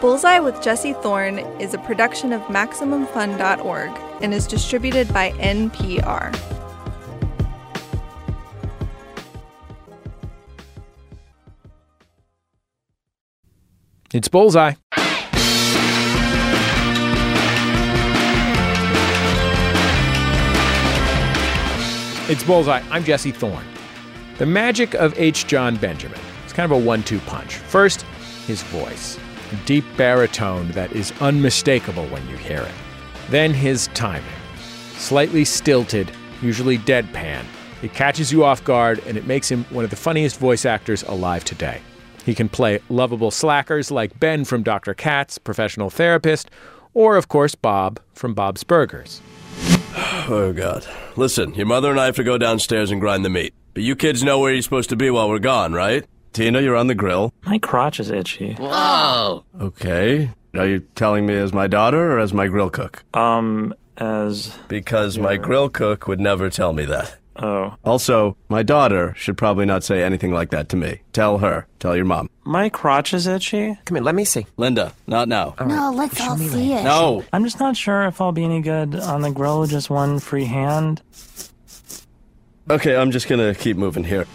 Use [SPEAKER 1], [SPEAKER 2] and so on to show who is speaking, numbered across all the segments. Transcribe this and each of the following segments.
[SPEAKER 1] Bullseye with Jesse Thorn is a production of MaximumFun.org and is distributed by NPR.
[SPEAKER 2] It's Bullseye. It's Bullseye. I'm Jesse Thorn. The magic of H. Jon Benjamin It's kind of a one two punch. First, his voice, deep baritone that is unmistakable when you hear it. Then his timing, slightly stilted, usually deadpan. It catches you off guard and it makes him one of the funniest voice actors alive today. He can play lovable slackers like Ben from Dr. Katz, professional therapist, or, of course, Bob from Bob's Burgers.
[SPEAKER 3] Oh, God. Listen, your mother and I have to go downstairs and grind the meat. But you kids know where you're supposed to be while we're gone, right? Tina, you're on the grill.
[SPEAKER 4] My crotch is itchy.
[SPEAKER 3] Whoa! Okay. Are you telling me as my daughter or as my grill cook?
[SPEAKER 4] Um, as.
[SPEAKER 3] Because my grill cook would never tell me that.
[SPEAKER 4] Oh.
[SPEAKER 3] Also, my daughter should probably not say anything like that to me. Tell her. Tell your mom.
[SPEAKER 4] My crotch is itchy.
[SPEAKER 5] Come here, let me see.
[SPEAKER 3] Linda, not now.
[SPEAKER 6] No, let's all see it.
[SPEAKER 3] No!
[SPEAKER 4] I'm just not sure if I'll be any good on the grill with just one free hand.
[SPEAKER 3] Okay, I'm just gonna keep moving here.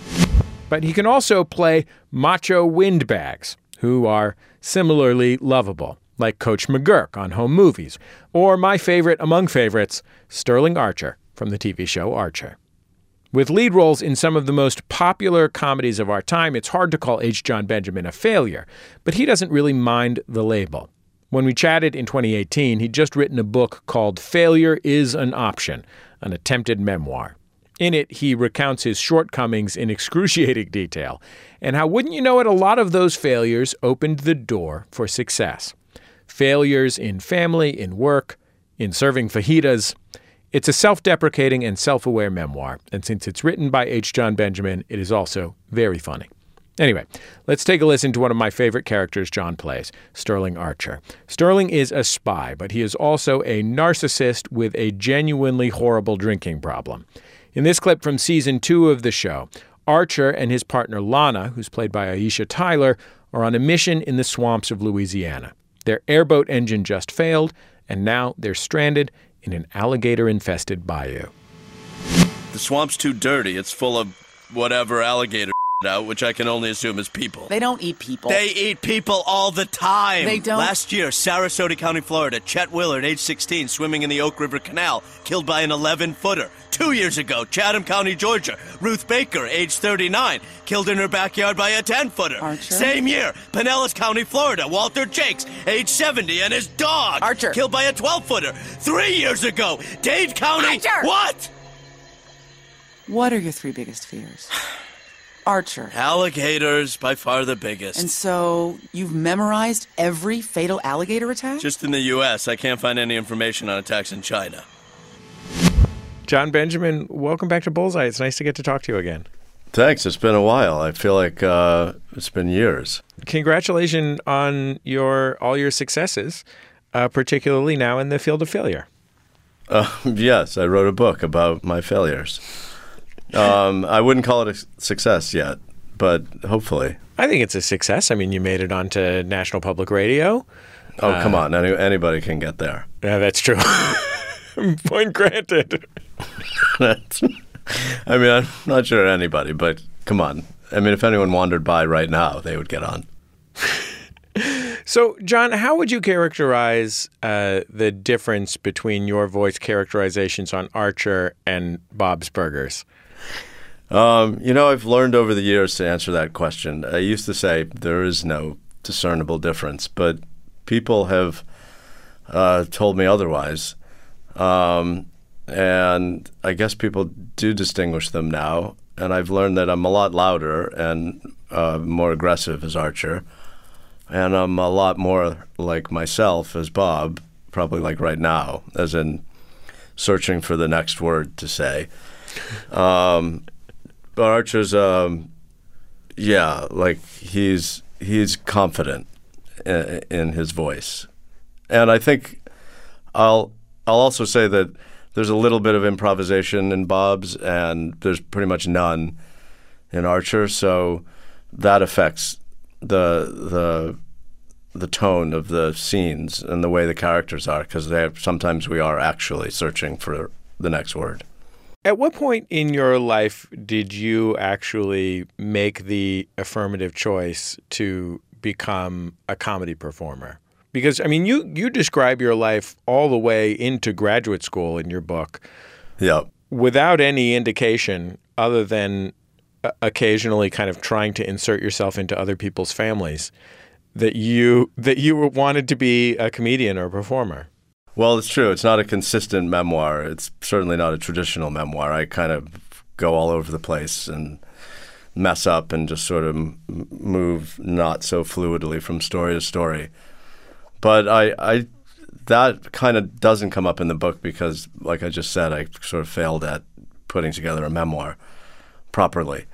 [SPEAKER 2] But he can also play macho windbags, who are similarly lovable, like Coach McGuirk on home movies, or my favorite among favorites, Sterling Archer from the TV show Archer. With lead roles in some of the most popular comedies of our time, it's hard to call H. Jon Benjamin a failure, but he doesn't really mind the label. When we chatted in 2018, he'd just written a book called Failure is an Option, an attempted memoir. In it, he recounts his shortcomings in excruciating detail, and how, wouldn't you know it, a lot of those failures opened the door for success. Failures in family, in work, in serving fajitas. It's a self deprecating and self aware memoir, and since it's written by H. Jon Benjamin, it is also very funny. Anyway, let's take a listen to one of my favorite characters Jon plays, Sterling Archer. Sterling is a spy, but he is also a narcissist with a genuinely horrible drinking problem. In this clip from season two of the show, Archer and his partner Lana, who's played by Aisha Tyler, are on a mission in the swamps of Louisiana. Their airboat engine just failed, and now they're stranded in an alligator infested bayou.
[SPEAKER 3] The swamp's too dirty. It's full of whatever alligator out, which I can only assume is people.
[SPEAKER 7] They don't eat people.
[SPEAKER 3] They eat people all the time.
[SPEAKER 7] They don't.
[SPEAKER 3] Last year, Sarasota County, Florida, Chet Willard, age 16, swimming in the Oak River Canal, killed by an 11 footer. Two years ago, Chatham County, Georgia, Ruth Baker, age 39, killed in her backyard by a 10 footer.
[SPEAKER 7] Archer?
[SPEAKER 3] Same year, Pinellas County, Florida, Walter Jakes, age 70, and his dog,
[SPEAKER 7] Archer.
[SPEAKER 3] killed by a 12 footer. Three years ago, Dade County.
[SPEAKER 7] Archer!
[SPEAKER 3] What?
[SPEAKER 7] What are your three biggest fears? Archer.
[SPEAKER 3] Alligators, by far the biggest.
[SPEAKER 7] And so you've memorized every fatal alligator attack?
[SPEAKER 3] Just in the U.S., I can't find any information on attacks in China.
[SPEAKER 2] Jon Benjamin, welcome back to Bullseye. It's nice to get to talk to you again.
[SPEAKER 3] Thanks. It's been a while. I feel like uh, it's been years.
[SPEAKER 2] Congratulations on your all your successes, uh, particularly now in the field of failure.
[SPEAKER 3] Uh, yes, I wrote a book about my failures. Um, I wouldn't call it a success yet, but hopefully.
[SPEAKER 2] I think it's a success. I mean, you made it onto National Public Radio.
[SPEAKER 3] Oh, come on. Any, anybody can get there.
[SPEAKER 2] Yeah, that's true. Point granted.
[SPEAKER 3] That's- I mean, I'm not sure anybody, but come on. I mean, if anyone wandered by right now, they would get on.
[SPEAKER 2] So, Jon, how would you characterize uh, the difference between your voice characterizations on Archer and Bob's Burgers?
[SPEAKER 3] Um, you know, I've learned over the years to answer that question. I used to say there is no discernible difference, but people have uh, told me otherwise. Um, and I guess people do distinguish them now. And I've learned that I'm a lot louder and uh, more aggressive as Archer. And I'm a lot more like myself as Bob, probably like right now, as in searching for the next word to say. Um, but Archer's, um, yeah, like he's he's confident in, in his voice, and I think I'll I'll also say that there's a little bit of improvisation in Bob's, and there's pretty much none in Archer, so that affects the the the tone of the scenes and the way the characters are because sometimes we are actually searching for the next word.
[SPEAKER 2] At what point in your life did you actually make the affirmative choice to become a comedy performer? Because I mean, you you describe your life all the way into graduate school in your book.
[SPEAKER 3] Yeah.
[SPEAKER 2] Without any indication other than uh, occasionally kind of trying to insert yourself into other people's families that you that you wanted to be a comedian or a performer.
[SPEAKER 3] Well, it's true. It's not a consistent memoir. It's certainly not a traditional memoir. I kind of go all over the place and mess up and just sort of move not so fluidly from story to story. But I, I that kind of doesn't come up in the book because, like I just said, I sort of failed at putting together a memoir properly.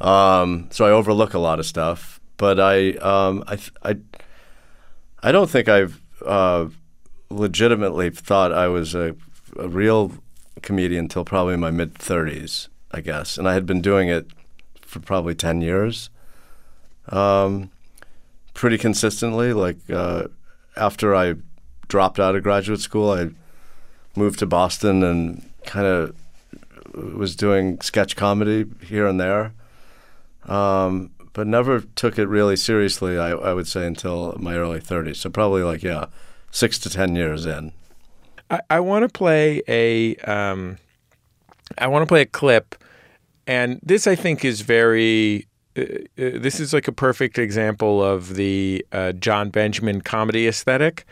[SPEAKER 3] Um, so I overlook a lot of stuff, but I, um, I, I, I don't think I've uh, legitimately thought I was a, a real comedian until probably my mid 30s, I guess, and I had been doing it for probably 10 years, um, pretty consistently. Like uh, after I dropped out of graduate school, I moved to Boston and kind of was doing sketch comedy here and there, um, but never took it really seriously. I, I would say until my early 30s. So probably like yeah, six to ten years in.
[SPEAKER 2] I, I want to play a um, I want to play a clip, and this I think is very. Uh, uh, this is like a perfect example of the uh, Jon Benjamin comedy aesthetic.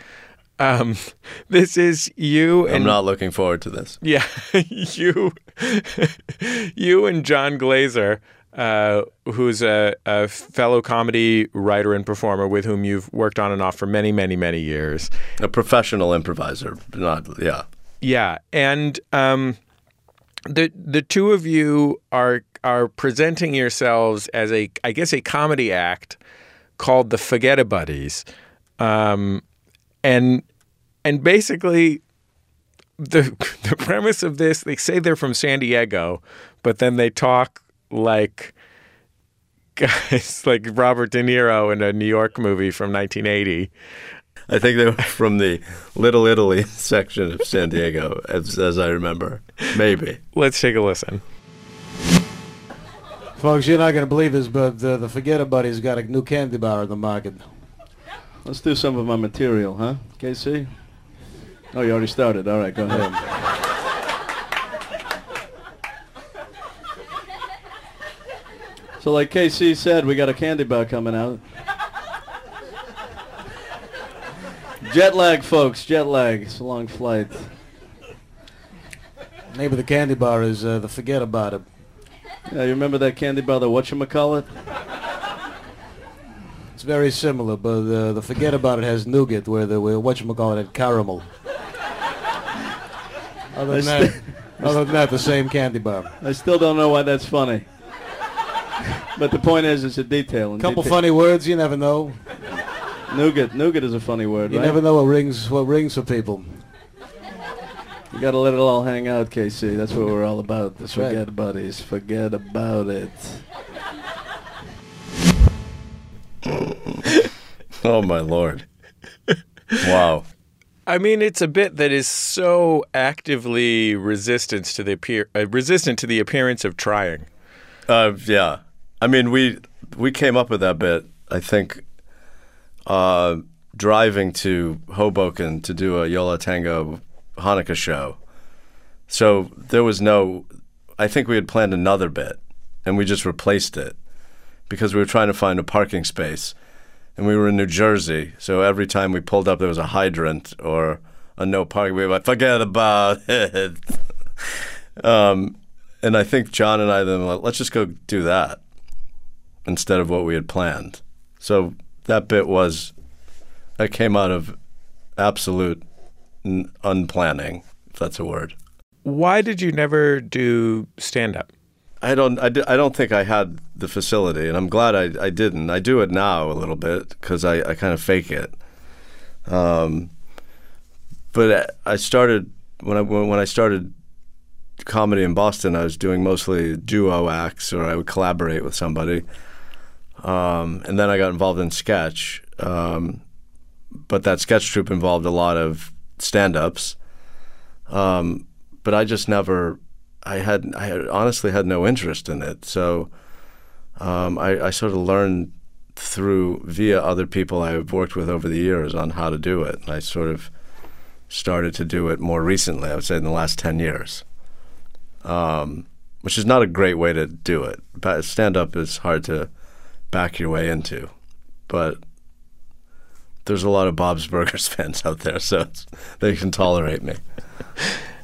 [SPEAKER 2] Um, this is you.
[SPEAKER 3] And, I'm not looking forward to this.
[SPEAKER 2] Yeah, you, you and Jon Glaser, uh, who's a, a, fellow comedy writer and performer with whom you've worked on and off for many, many, many years.
[SPEAKER 3] A professional improviser, not yeah.
[SPEAKER 2] Yeah, and um, the the two of you are are presenting yourselves as a, I guess, a comedy act called the Forget Buddies. Um, and and basically the the premise of this they say they're from San Diego, but then they talk like guys like Robert De Niro in a New York movie from 1980.
[SPEAKER 3] I think they were from the Little Italy section of San Diego, as, as I remember. Maybe.
[SPEAKER 2] Let's take a listen.
[SPEAKER 5] Folks, you're not going to believe this, but uh, the Forget Buddy's got a new candy bar on the market.
[SPEAKER 6] Let's do some of my material, huh, KC? Oh, you already started. All right, go ahead. So like KC said, we got a candy bar coming out. Jet lag, folks. Jet lag. It's a long flight.
[SPEAKER 5] Name of the candy bar is uh, the Forget About It.
[SPEAKER 6] Yeah, you remember that candy bar, the whatchamacallit?
[SPEAKER 5] It's very similar, but uh, the Forget About It has nougat, where the where whatchamacallit had caramel. Other than, that, other than that, the same candy bar.
[SPEAKER 6] I still don't know why that's funny. But the point is, it's a detail.
[SPEAKER 5] A couple detail. funny words, you never know.
[SPEAKER 6] Nougat, nougat is a funny word,
[SPEAKER 5] You
[SPEAKER 6] right?
[SPEAKER 5] never know what rings, what rings for people.
[SPEAKER 6] You gotta let it all hang out, KC. That's what we're all about. That's Forget right. buddies. Forget about it.
[SPEAKER 3] oh my lord! Wow.
[SPEAKER 2] I mean, it's a bit that is so actively resistance to the appear uh, resistant to the appearance of trying.
[SPEAKER 3] Uh, yeah, I mean, we we came up with that bit. I think uh, driving to Hoboken to do a Yo La Tengo Hanukkah show. So there was no. I think we had planned another bit, and we just replaced it because we were trying to find a parking space and we were in New Jersey. So every time we pulled up, there was a hydrant or a no parking. We were like, forget about it. um, and I think Jon and I then like, let's just go do that instead of what we had planned. So that bit was that came out of absolute n- unplanning, if that's a word.
[SPEAKER 2] Why did you never do stand up?
[SPEAKER 3] I don't. I, I don't think I had the facility, and I'm glad I, I didn't. I do it now a little bit because I, I kind of fake it. Um, but I started when I when I started comedy in Boston. I was doing mostly duo acts, or I would collaborate with somebody. Um, and then I got involved in sketch, um, but that sketch troupe involved a lot of stand-ups. Um, but I just never, I had, I had honestly had no interest in it. So um, I, I sort of learned through via other people I've worked with over the years on how to do it. And I sort of started to do it more recently. I would say in the last ten years, um, which is not a great way to do it. But stand up is hard to back your way into, but there's a lot of Bob's Burgers fans out there, so they can tolerate me.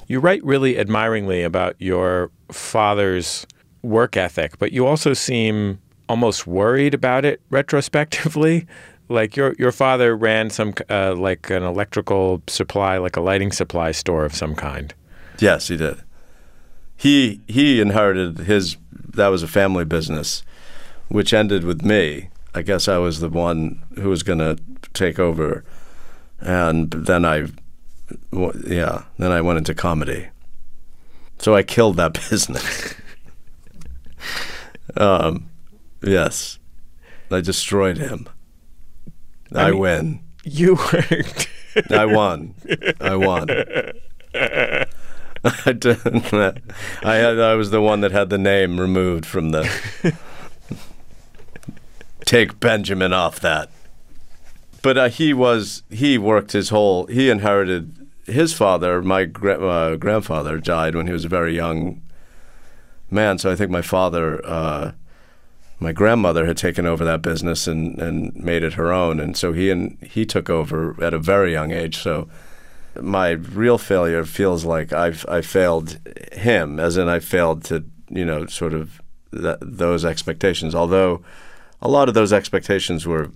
[SPEAKER 2] You write really admiringly about your father's work ethic, but you also seem almost worried about it retrospectively. Like your your father ran some uh, like an electrical supply, like a lighting supply store of some kind.
[SPEAKER 3] Yes, he did. He he inherited his that was a family business, which ended with me. I guess I was the one who was going to take over, and then I, yeah, then I went into comedy. So I killed that business. um, yes, I destroyed him. I, I mean, win.
[SPEAKER 2] You worked.
[SPEAKER 3] I won. I won. I. I had. I was the one that had the name removed from the. Take Benjamin off that. But uh, he was. He worked his whole. He inherited his father. My gra- uh, grandfather died when he was a very young man. So I think my father. Uh, my grandmother had taken over that business and, and made it her own, and so he and he took over at a very young age. So my real failure feels like I've I failed him, as in I failed to you know sort of th- those expectations. Although a lot of those expectations were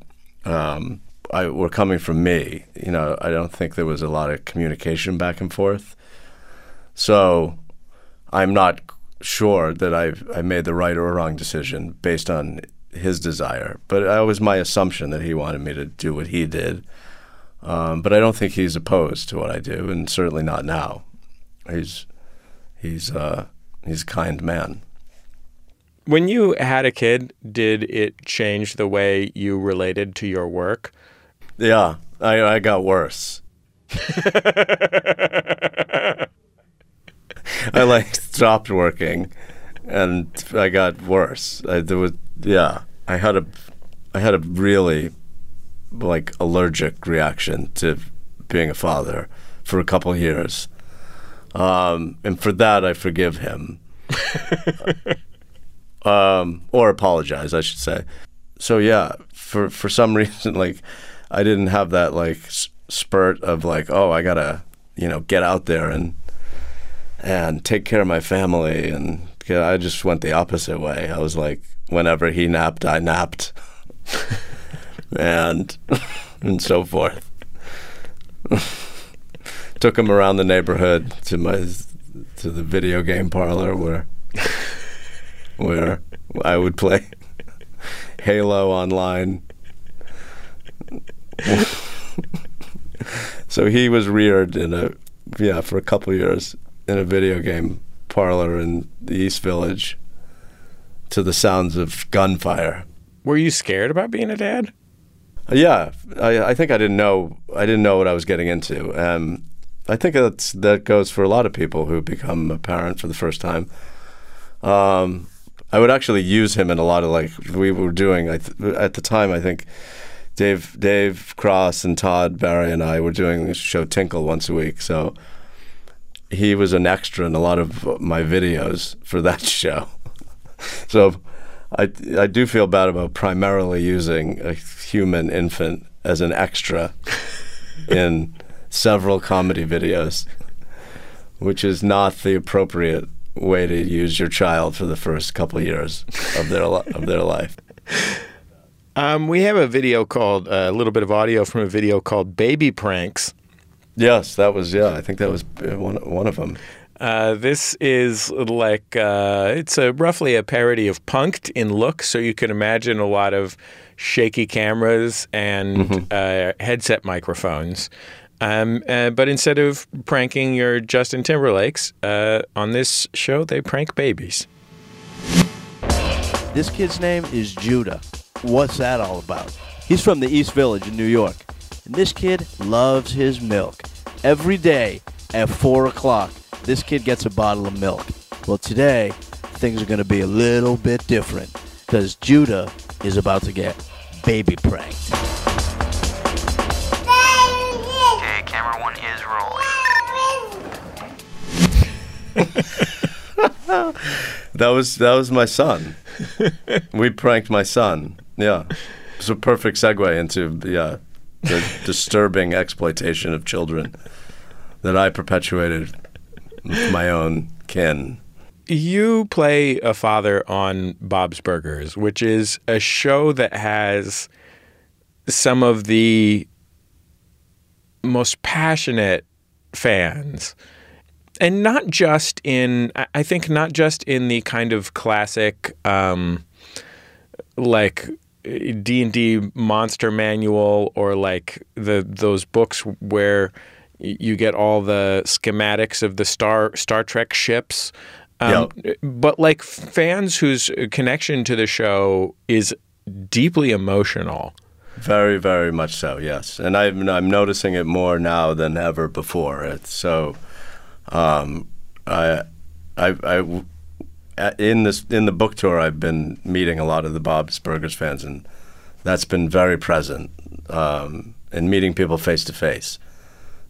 [SPEAKER 3] um, I, were coming from me. You know, I don't think there was a lot of communication back and forth. So I'm not sure that I I made the right or wrong decision based on his desire, but it was my assumption that he wanted me to do what he did. Um, but I don't think he's opposed to what I do, and certainly not now. He's he's uh, he's a kind man.
[SPEAKER 2] When you had a kid, did it change the way you related to your work?
[SPEAKER 3] Yeah, I, I got worse. I like stopped working, and I got worse. I, there was yeah. I had a I had a really like allergic reaction to being a father for a couple years, um, and for that I forgive him, um, or apologize, I should say. So yeah, for for some reason, like I didn't have that like spurt of like, oh, I gotta you know get out there and and take care of my family. And I just went the opposite way. I was like, whenever he napped, I napped, and and so forth. Took him around the neighborhood to my to the video game parlor where where I would play Halo online. so he was reared in a yeah for a couple years in a video game parlor in the East Village to the sounds of gunfire.
[SPEAKER 2] Were you scared about being a dad?
[SPEAKER 3] Yeah, I, I think I didn't know. I didn't know what I was getting into. Um, I think that's that goes for a lot of people who become a parent for the first time. Um, I would actually use him in a lot of like we were doing th- at the time. I think Dave Dave Cross and Todd Barry and I were doing the show Tinkle once a week. So he was an extra in a lot of my videos for that show. so I I do feel bad about primarily using a human infant as an extra in several comedy videos, which is not the appropriate way to use your child for the first couple years of their of their life.
[SPEAKER 2] Um, we have a video called uh, a little bit of audio from a video called "Baby Pranks."
[SPEAKER 3] Yes, that was yeah. I think that was uh, one one of them.
[SPEAKER 2] Uh, this is like uh, it's a roughly a parody of Punk'd in look, so you can imagine a lot of shaky cameras and mm-hmm. uh, headset microphones. Um, uh, but instead of pranking your Justin Timberlakes uh, on this show, they prank babies.
[SPEAKER 6] This kid's name is Judah. What's that all about? He's from the East Village in New York. And this kid loves his milk. Every day at 4 o'clock, this kid gets a bottle of milk. Well, today, things are going to be a little bit different because Judah is about to get baby pranked.
[SPEAKER 3] That was that was my son. we pranked my son. Yeah, it's a perfect segue into yeah the disturbing exploitation of children that I perpetuated with my own kin.
[SPEAKER 2] You play a father on Bob's Burgers, which is a show that has some of the most passionate fans. And not just in, I- think, not just in the kind of classic, um, like D and D monster manual or like the those books where you get all the schematics of the Star Star Trek ships. Um, But like fans whose connection to the show is deeply emotional.
[SPEAKER 3] Very, very much so. Yes, and I'm I'm noticing it more now than ever before. It's so. Um, I, I, I, in this in the book tour, I've been meeting a lot of the Bob's Burgers fans, and that's been very present. Um, and meeting people face to face,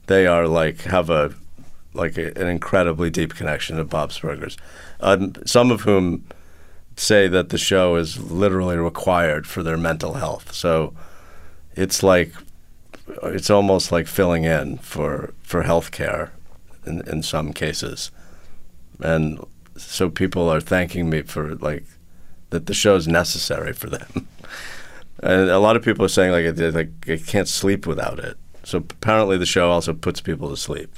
[SPEAKER 3] they are like have a like a, an incredibly deep connection to Bob's Burgers. Um, some of whom say that the show is literally required for their mental health. So it's like it's almost like filling in for for healthcare in in some cases, and so people are thanking me for like that the show is necessary for them. And a lot of people are saying like it, like I can't sleep without it. So apparently the show also puts people to sleep.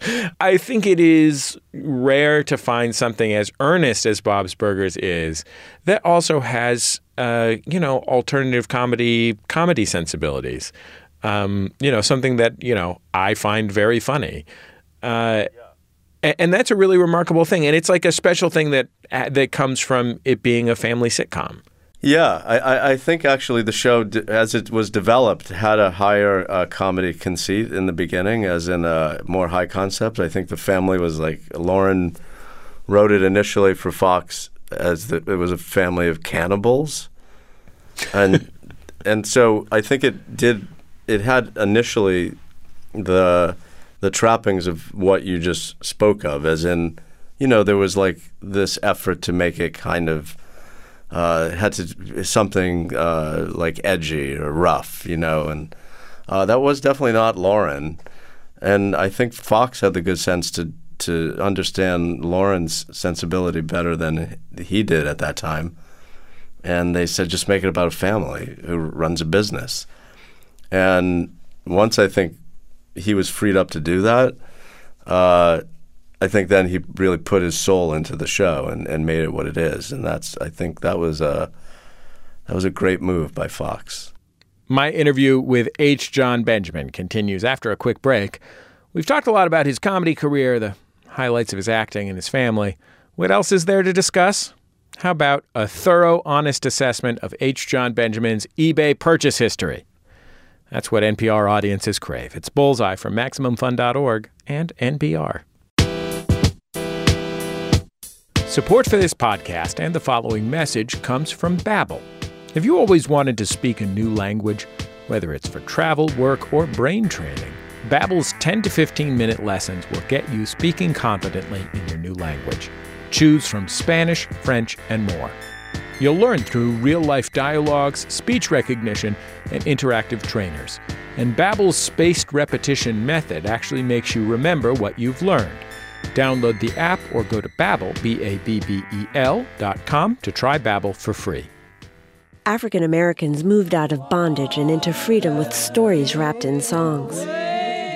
[SPEAKER 2] I think it is rare to find something as earnest as Bob's Burgers is that also has, uh, you know, alternative comedy comedy sensibilities. Um, you know, something that you know I find very funny, uh, a- and that's a really remarkable thing. And it's like a special thing that uh, that comes from it being a family sitcom.
[SPEAKER 3] Yeah, I, I, think actually the show, as it was developed, had a higher uh, comedy conceit in the beginning, as in a more high concept. I think the family was like Loren wrote it initially for Fox as the, it was a family of cannibals, and and so I think it did. It had initially the the trappings of what you just spoke of, as in, you know, there was like this effort to make it kind of uh, had to something uh, like edgy or rough, you know, and uh, that was definitely not Loren. And I think Fox had the good sense to to understand Loren's sensibility better than he did at that time. And they said, just make it about a family who runs a business. And once I think he was freed up to do that, uh, I think then he really put his soul into the show and, and made it what it is. And that's I think that was a that was a great move by Fox.
[SPEAKER 2] My interview with H. Jon Benjamin continues after a quick break. We've talked a lot about his comedy career, the highlights of his acting, and his family. What else is there to discuss? How about a thorough, honest assessment of H. Jon Benjamin's eBay purchase history? That's what NPR audiences crave. It's Bullseye from MaximumFun.org and NPR. Support for this podcast and the following message comes from Babbel. Have you always wanted to speak a new language, whether it's for travel, work, or brain training? Babbel's 10 to 15 minute lessons will get you speaking confidently in your new language. Choose from Spanish, French, and more. You'll learn through real-life dialogues, speech recognition, and interactive trainers. And Babbel's spaced repetition method actually makes you remember what you've learned. Download the app or go to Babbel, B-A-B-B-E-L dot com to try Babbel for free.
[SPEAKER 8] African Americans moved out of bondage and into freedom with stories wrapped in songs.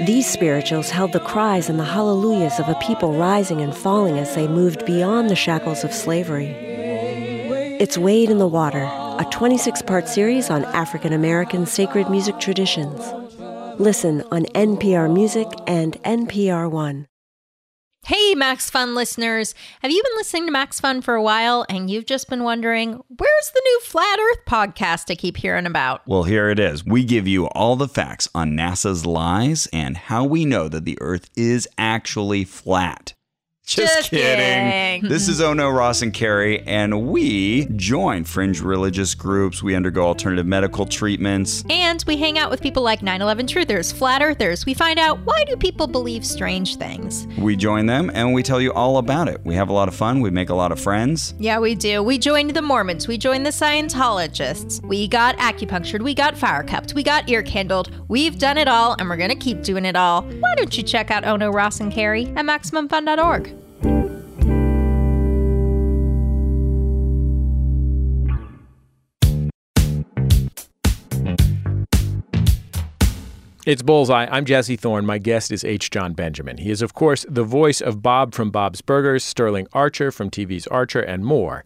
[SPEAKER 8] These spirituals held the cries and the hallelujahs of a people rising and falling as they moved beyond the shackles of slavery. It's Wade in the Water, a 26 part series on African American sacred music traditions. Listen on NPR Music and NPR One.
[SPEAKER 9] Hey, Max Fun listeners. Have you been listening to Max Fun for a while and you've just been wondering, where's the new Flat Earth podcast I keep hearing about?
[SPEAKER 10] Well, here it is. We give you all the facts on NASA's lies and how we know that the Earth is actually flat. Just,
[SPEAKER 9] Just
[SPEAKER 10] kidding.
[SPEAKER 9] kidding.
[SPEAKER 10] this is oh Ono Ross and Carrie, and we join fringe religious groups. We undergo alternative medical treatments.
[SPEAKER 9] And we hang out with people like 9 11 truthers, flat earthers. We find out why do people believe strange things?
[SPEAKER 10] We join them and we tell you all about it. We have a lot of fun. We make a lot of friends.
[SPEAKER 9] Yeah, we do. We joined the Mormons. We joined the Scientologists. We got acupunctured. We got fire cupped. We got ear candled. We've done it all, and we're going to keep doing it all. Why don't you check out oh Ono Ross and Carrie at MaximumFun.org?
[SPEAKER 2] It's Bullseye. I'm Jesse Thorn. My guest is H. Jon Benjamin. He is, of course, the voice of Bob from Bob's Burgers, Sterling Archer from TV's Archer, and more.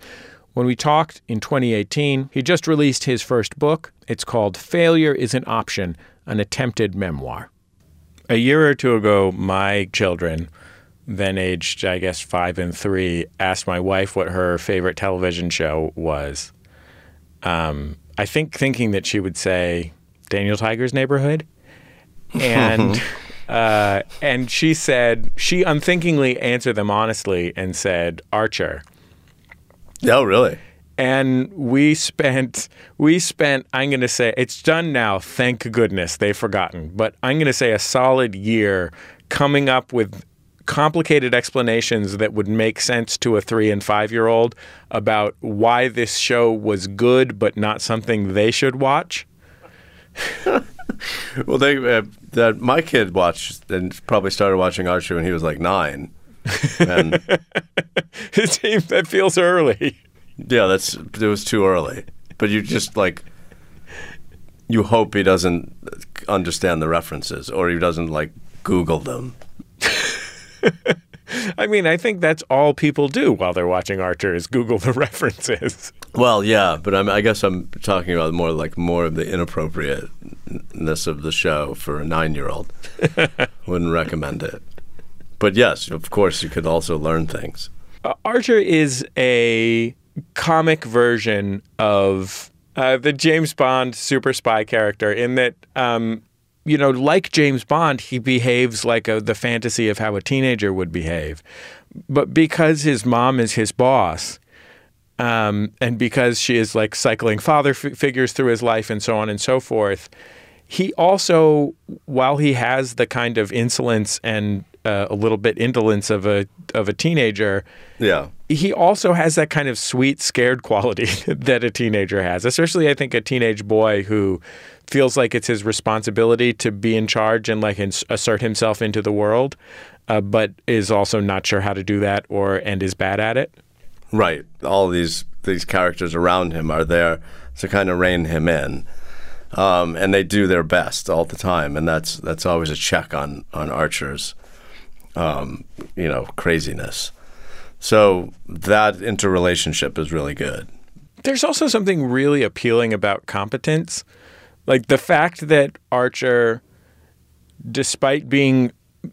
[SPEAKER 2] When we talked in 2018, he just released his first book. It's called Failure is an Option An Attempted Memoir. A year or two ago, my children, then aged, I guess, five and three, asked my wife what her favorite television show was. Um, I think thinking that she would say Daniel Tiger's Neighborhood and uh, and she said she unthinkingly answered them honestly and said Archer.
[SPEAKER 3] Oh, really?
[SPEAKER 2] And we spent we spent I'm going to say it's done now. Thank goodness they've forgotten. But I'm going to say a solid year coming up with complicated explanations that would make sense to a three and five year old about why this show was good but not something they should watch.
[SPEAKER 3] Well, they uh, that my kid watched and probably started watching Archer when he was like nine, and
[SPEAKER 2] it seems that feels early.
[SPEAKER 3] yeah, that's it was too early. But you just like you hope he doesn't understand the references or he doesn't like Google them.
[SPEAKER 2] I mean, I think that's all people do while they're watching Archer is Google the references.
[SPEAKER 3] Well, yeah, but I'm, I guess I'm talking about more like more of the inappropriateness of the show for a nine-year-old. Wouldn't recommend it. But yes, of course, you could also learn things.
[SPEAKER 2] Uh, Archer is a comic version of uh, the James Bond super spy character in that, um, you know, like James Bond, he behaves like a, the fantasy of how a teenager would behave. But because his mom is his boss, um, and because she is like cycling father f- figures through his life and so on and so forth, he also, while he has the kind of insolence and uh, a little bit indolence of a of a teenager,
[SPEAKER 3] Yeah.
[SPEAKER 2] he also has that kind of sweet, scared quality that a teenager has. Especially, I think, a teenage boy who feels like it's his responsibility to be in charge and like ins- assert himself into the world, uh, but is also not sure how to do that or and is bad at it.
[SPEAKER 3] Right. All these these characters around him are there to kind of rein him in, um, and they do their best all the time, and that's that's always a check on on Archer's, um, you know, craziness. So that interrelationship is really good.
[SPEAKER 2] There's also something really appealing about competence. Like the fact that Archer, despite being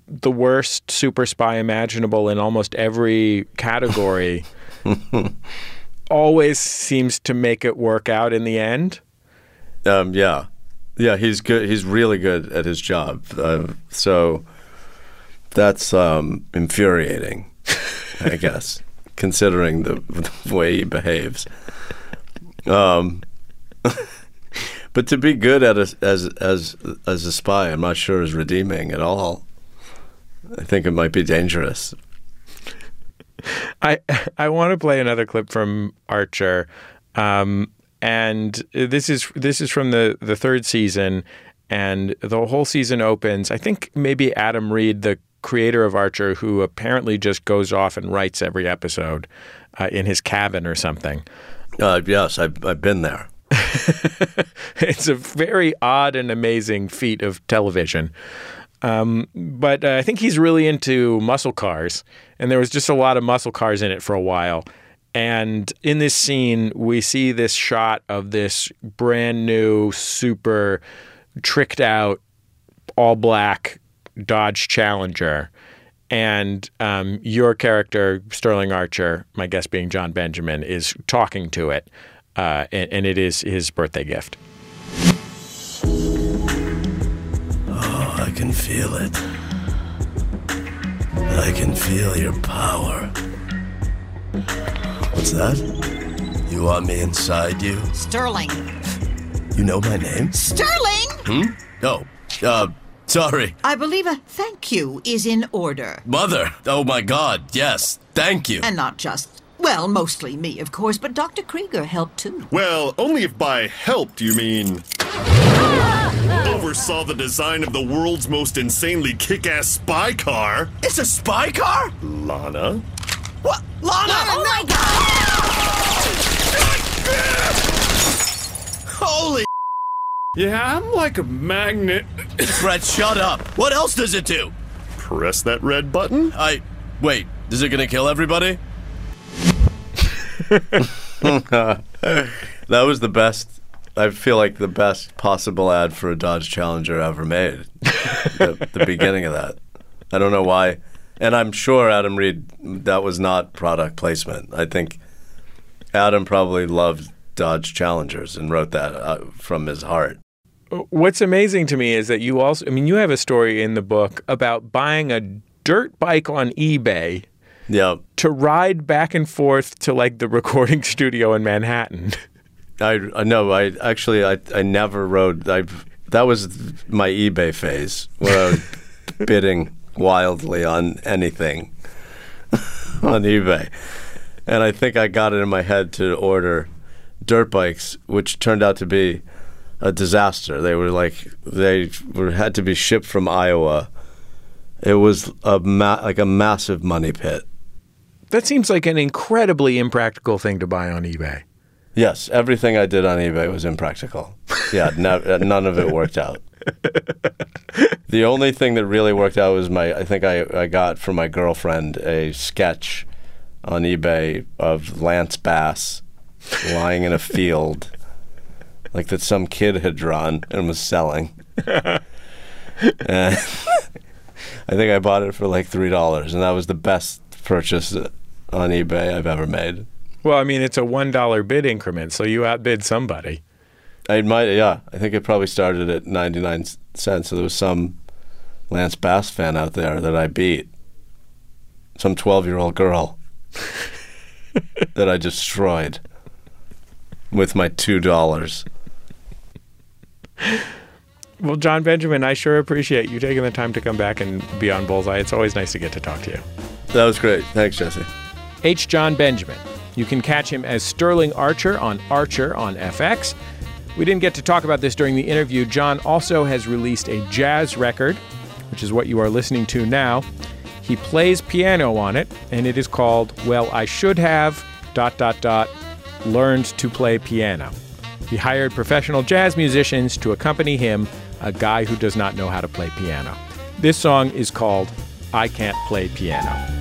[SPEAKER 2] the worst super spy imaginable in almost every category, always seems to make it work out in the end.
[SPEAKER 3] Um, yeah, yeah, he's good. He's really good at his job. Uh, so that's um, infuriating, I guess, considering the, the way he behaves. Um, but to be good at a, as as as a spy, I'm not sure is redeeming at all. I think it might be dangerous.
[SPEAKER 2] I I want to play another clip from Archer, um, and this is this is from the the third season, and the whole season opens. I think maybe Adam Reed, the creator of Archer, who apparently just goes off and writes every episode uh, in his cabin or something.
[SPEAKER 3] Uh, yes, I've I've been there.
[SPEAKER 2] it's a very odd and amazing feat of television. Um, but uh, I think he's really into muscle cars, and there was just a lot of muscle cars in it for a while. And in this scene, we see this shot of this brand new, super tricked out, all black Dodge Challenger. and um, your character Sterling Archer, my guest being Jon Benjamin, is talking to it, uh, and, and it is his birthday gift.
[SPEAKER 11] Oh, I can feel it. I can feel your power. What's that? You want me inside you?
[SPEAKER 12] Sterling.
[SPEAKER 11] You know my name?
[SPEAKER 12] Sterling!
[SPEAKER 11] Hmm? Oh, uh, sorry.
[SPEAKER 12] I believe a thank you is in order.
[SPEAKER 11] Mother! Oh my god, yes. Thank you.
[SPEAKER 12] And not just, well, mostly me, of course, but Dr. Krieger helped too.
[SPEAKER 13] Well, only if by helped you mean. Oversaw the design of the world's most insanely kick ass spy car.
[SPEAKER 11] It's a spy car?
[SPEAKER 13] Lana?
[SPEAKER 12] What? Lana! oh my god!
[SPEAKER 11] Holy
[SPEAKER 13] Yeah, I'm like a magnet.
[SPEAKER 11] Fred, shut up. What else does it do?
[SPEAKER 13] Press that red button.
[SPEAKER 11] I. Wait, is it gonna kill everybody?
[SPEAKER 3] that was the best. I feel like the best possible ad for a Dodge Challenger ever made. the, the beginning of that. I don't know why. And I'm sure Adam Reed, that was not product placement. I think Adam probably loved Dodge Challengers and wrote that uh, from his heart.
[SPEAKER 2] What's amazing to me is that you also, I mean, you have a story in the book about buying a dirt bike on eBay
[SPEAKER 3] Yeah.
[SPEAKER 2] to ride back and forth to like the recording studio in Manhattan.
[SPEAKER 3] I, uh, I know. I actually I, I never rode. I that was my eBay phase where I was bidding wildly on anything on eBay, and I think I got it in my head to order dirt bikes, which turned out to be a disaster. They were like they were had to be shipped from Iowa. It was a ma- like a massive money pit.
[SPEAKER 2] That seems like an incredibly impractical thing to buy on eBay.
[SPEAKER 3] Yes, everything I did on eBay was impractical. Yeah, no, uh, none of it worked out. The only thing that really worked out was my. I think I, I got from my girlfriend a sketch on eBay of Lance Bass lying in a field, like that some kid had drawn and was selling. and I think I bought it for like three dollars, and that was the best purchase on eBay I've ever made.
[SPEAKER 2] Well, I mean, it's a $1 bid increment, so you outbid somebody.
[SPEAKER 3] I might, yeah. I think it probably started at 99 cents. So there was some Lance Bass fan out there that I beat. Some 12 year old girl that I destroyed with my $2.
[SPEAKER 2] Well, Jon Benjamin, I sure appreciate you taking the time to come back and be on Bullseye. It's always nice to get to talk to you.
[SPEAKER 3] That was great. Thanks, Jesse.
[SPEAKER 2] H. Jon Benjamin. You can catch him as Sterling Archer on Archer on FX. We didn't get to talk about this during the interview. Jon also has released a jazz record, which is what you are listening to now. He plays piano on it, and it is called Well, I Should Have, dot, dot, dot, learned to play piano. He hired professional jazz musicians to accompany him, a guy who does not know how to play piano. This song is called I Can't Play Piano.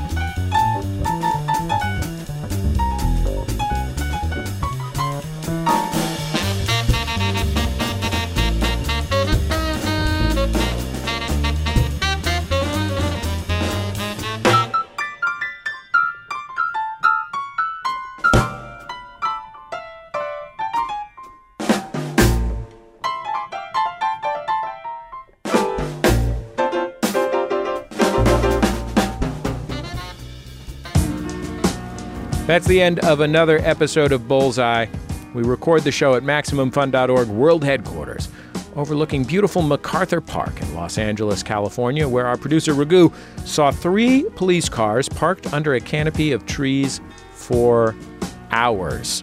[SPEAKER 2] That's the end of another episode of Bullseye. We record the show at MaximumFun.org World Headquarters, overlooking beautiful MacArthur Park in Los Angeles, California, where our producer Raghu saw three police cars parked under a canopy of trees for hours.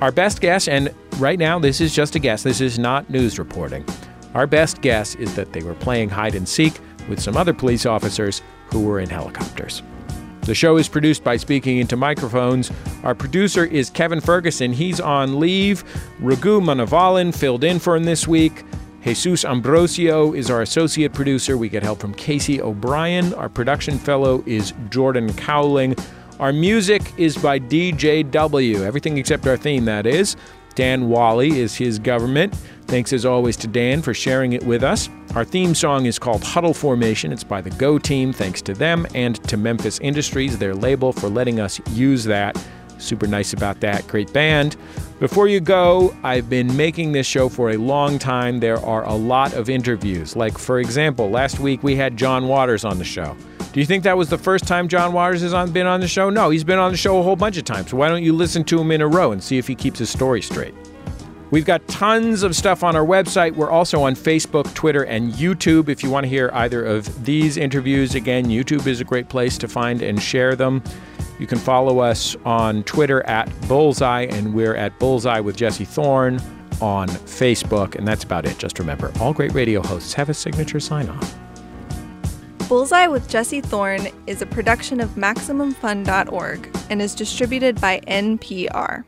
[SPEAKER 2] Our best guess, and right now this is just a guess, this is not news reporting. Our best guess is that they were playing hide and seek with some other police officers who were in helicopters. The show is produced by Speaking Into Microphones. Our producer is Kevin Ferguson. He's on leave. Raghu Manavalan filled in for him this week. Jesus Ambrosio is our associate producer. We get help from Casey O'Brien. Our production fellow is Jordan Cowling. Our music is by DJW, everything except our theme, that is. Dan Wally is his government. Thanks as always to Dan for sharing it with us. Our theme song is called Huddle Formation. It's by the Go Team. Thanks to them and to Memphis Industries, their label, for letting us use that. Super nice about that. Great band. Before you go, I've been making this show for a long time. There are a lot of interviews. Like, for example, last week we had John Waters on the show. Do you think that was the first time John Waters has on, been on the show? No, he's been on the show a whole bunch of times. Why don't you listen to him in a row and see if he keeps his story straight? We've got tons of stuff on our website. We're also on Facebook, Twitter, and YouTube. If you want to hear either of these interviews, again, YouTube is a great place to find and share them. You can follow us on Twitter at Bullseye, and we're at Bullseye with Jesse Thorn on Facebook. And that's about it. Just remember all great radio hosts have a signature sign off.
[SPEAKER 1] Bullseye with Jesse Thorn is a production of MaximumFun.org and is distributed by NPR.